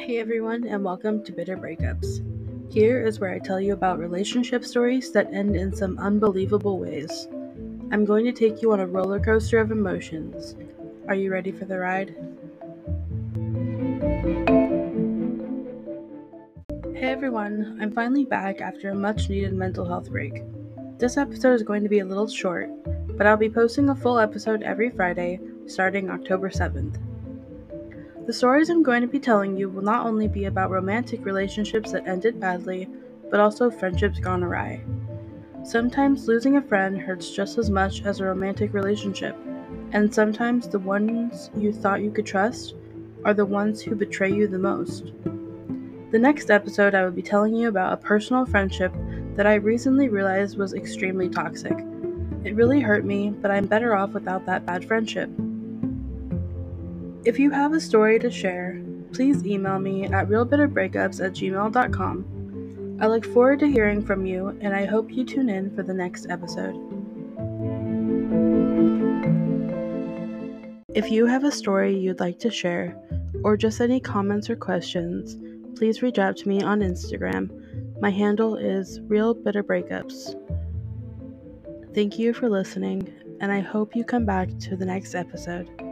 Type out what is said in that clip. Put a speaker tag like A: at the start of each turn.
A: Hey everyone, and welcome to Bitter Breakups. Here is where I tell you about relationship stories that end in some unbelievable ways. I'm going to take you on a roller coaster of emotions. Are you ready for the ride? Hey everyone, I'm finally back after a much needed mental health break. This episode is going to be a little short, but I'll be posting a full episode every Friday starting October 7th. The stories I'm going to be telling you will not only be about romantic relationships that ended badly, but also friendships gone awry. Sometimes losing a friend hurts just as much as a romantic relationship, and sometimes the ones you thought you could trust are the ones who betray you the most. The next episode, I will be telling you about a personal friendship that I recently realized was extremely toxic. It really hurt me, but I'm better off without that bad friendship. If you have a story to share, please email me at realbitterbreakups at gmail.com. I look forward to hearing from you, and I hope you tune in for the next episode. If you have a story you'd like to share, or just any comments or questions, please reach out to me on Instagram. My handle is realbitterbreakups. Thank you for listening, and I hope you come back to the next episode.